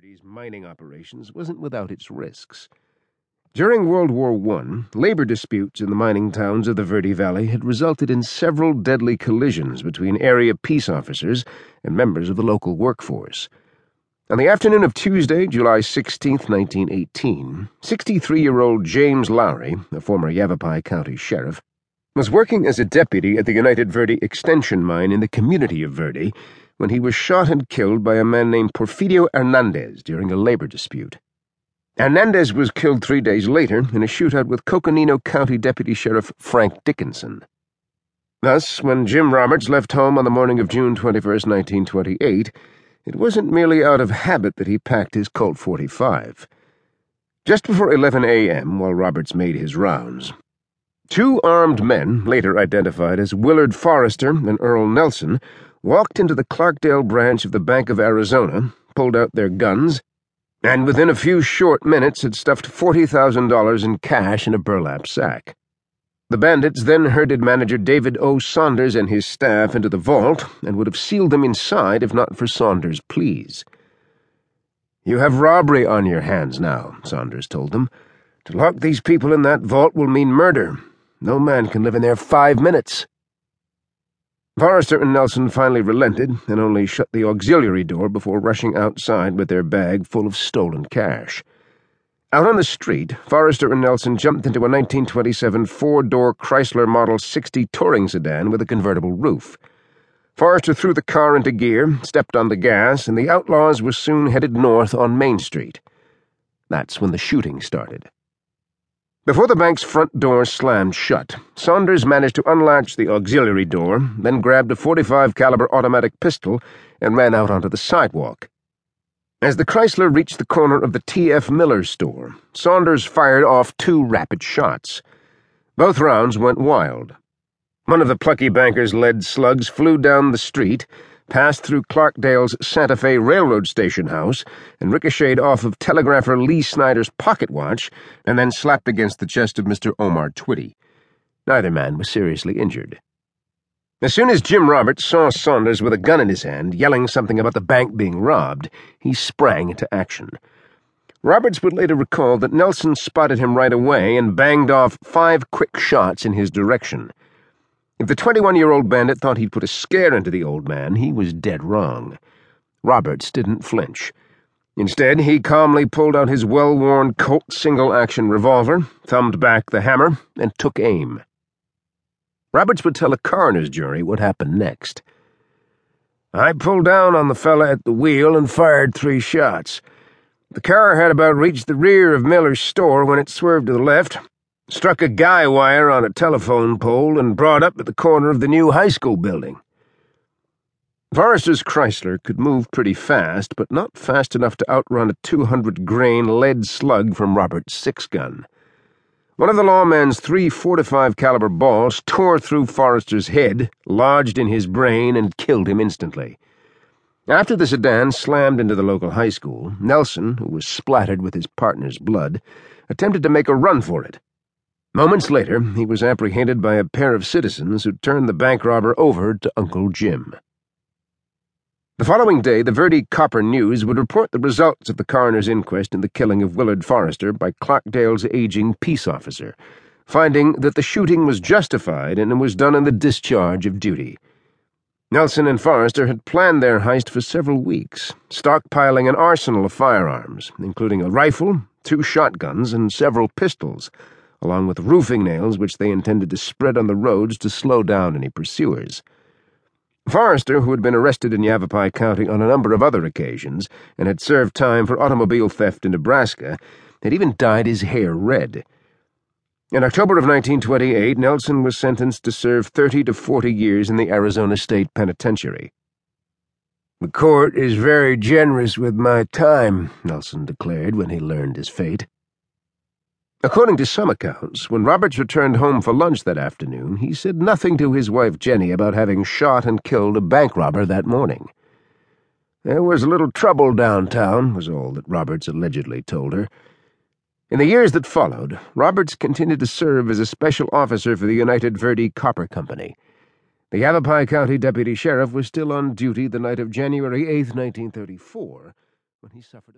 Verde's mining operations wasn't without its risks. During World War I, labor disputes in the mining towns of the Verde Valley had resulted in several deadly collisions between area peace officers and members of the local workforce. On the afternoon of Tuesday, July 16, 1918, 63 year old James Lowry, a former Yavapai County sheriff, was working as a deputy at the United Verde extension mine in the community of Verde when he was shot and killed by a man named Porfirio Hernandez during a labor dispute. Hernandez was killed three days later in a shootout with Coconino County Deputy Sheriff Frank Dickinson. Thus, when Jim Roberts left home on the morning of June 21, 1928, it wasn't merely out of habit that he packed his Colt 45. Just before 11 a.m., while Roberts made his rounds, two armed men, later identified as Willard Forrester and Earl Nelson, walked into the Clarkdale branch of the Bank of Arizona, pulled out their guns, and within a few short minutes had stuffed $40,000 in cash in a burlap sack. The bandits then herded manager David O. Saunders and his staff into the vault and would have sealed them inside if not for Saunders' pleas. You have robbery on your hands now, Saunders told them. To lock these people in that vault will mean murder. No man can live in there five minutes. Forrester and Nelson finally relented and only shut the auxiliary door before rushing outside with their bag full of stolen cash. Out on the street, Forrester and Nelson jumped into a 1927 four door Chrysler Model 60 touring sedan with a convertible roof. Forrester threw the car into gear, stepped on the gas, and the outlaws were soon headed north on Main Street. That's when the shooting started. Before the bank's front door slammed shut, Saunders managed to unlatch the auxiliary door, then grabbed a 45 caliber automatic pistol and ran out onto the sidewalk. As the Chrysler reached the corner of the T.F. Miller store, Saunders fired off two rapid shots. Both rounds went wild. One of the plucky banker's lead slugs flew down the street, passed through Clarkdale's Santa Fe Railroad Station house and ricocheted off of telegrapher Lee Snyder's pocket watch and then slapped against the chest of Mr. Omar Twitty. Neither man was seriously injured. As soon as Jim Roberts saw Saunders with a gun in his hand, yelling something about the bank being robbed, he sprang into action. Roberts would later recall that Nelson spotted him right away and banged off five quick shots in his direction. If the 21 year old bandit thought he'd put a scare into the old man, he was dead wrong. Roberts didn't flinch. Instead, he calmly pulled out his well worn Colt single action revolver, thumbed back the hammer, and took aim. Roberts would tell a coroner's jury what happened next. I pulled down on the fella at the wheel and fired three shots. The car had about reached the rear of Miller's store when it swerved to the left, struck a guy wire on a telephone pole, and brought up at the corner of the new high school building. Forrester's Chrysler could move pretty fast, but not fast enough to outrun a 200 grain lead slug from Robert's six gun. One of the lawman's three 45 caliber balls tore through Forrester's head, lodged in his brain, and killed him instantly. After the sedan slammed into the local high school, Nelson, who was splattered with his partner's blood, attempted to make a run for it. Moments later, he was apprehended by a pair of citizens who turned the bank robber over to Uncle Jim. The following day, the Verde Copper News would report the results of the coroner's inquest in the killing of Willard Forrester by Clarkdale's aging peace officer, finding that the shooting was justified and was done in the discharge of duty. Nelson and Forrester had planned their heist for several weeks, stockpiling an arsenal of firearms, including a rifle, two shotguns, and several pistols along with roofing nails which they intended to spread on the roads to slow down any pursuers. Forrester, who had been arrested in Yavapai County on a number of other occasions and had served time for automobile theft in Nebraska, had even dyed his hair red. In October of 1928, Nelson was sentenced to serve 30 to 40 years in the Arizona State Penitentiary. The court is very generous with my time, Nelson declared when he learned his fate. According to some accounts, when Roberts returned home for lunch that afternoon, he said nothing to his wife Jenny about having shot and killed a bank robber that morning. There was a little trouble downtown, was all that Roberts allegedly told her. In the years that followed, Roberts continued to serve as a special officer for the United Verde Copper Company. The Yavapai County Deputy Sheriff was still on duty the night of January 8, 1934, when he suffered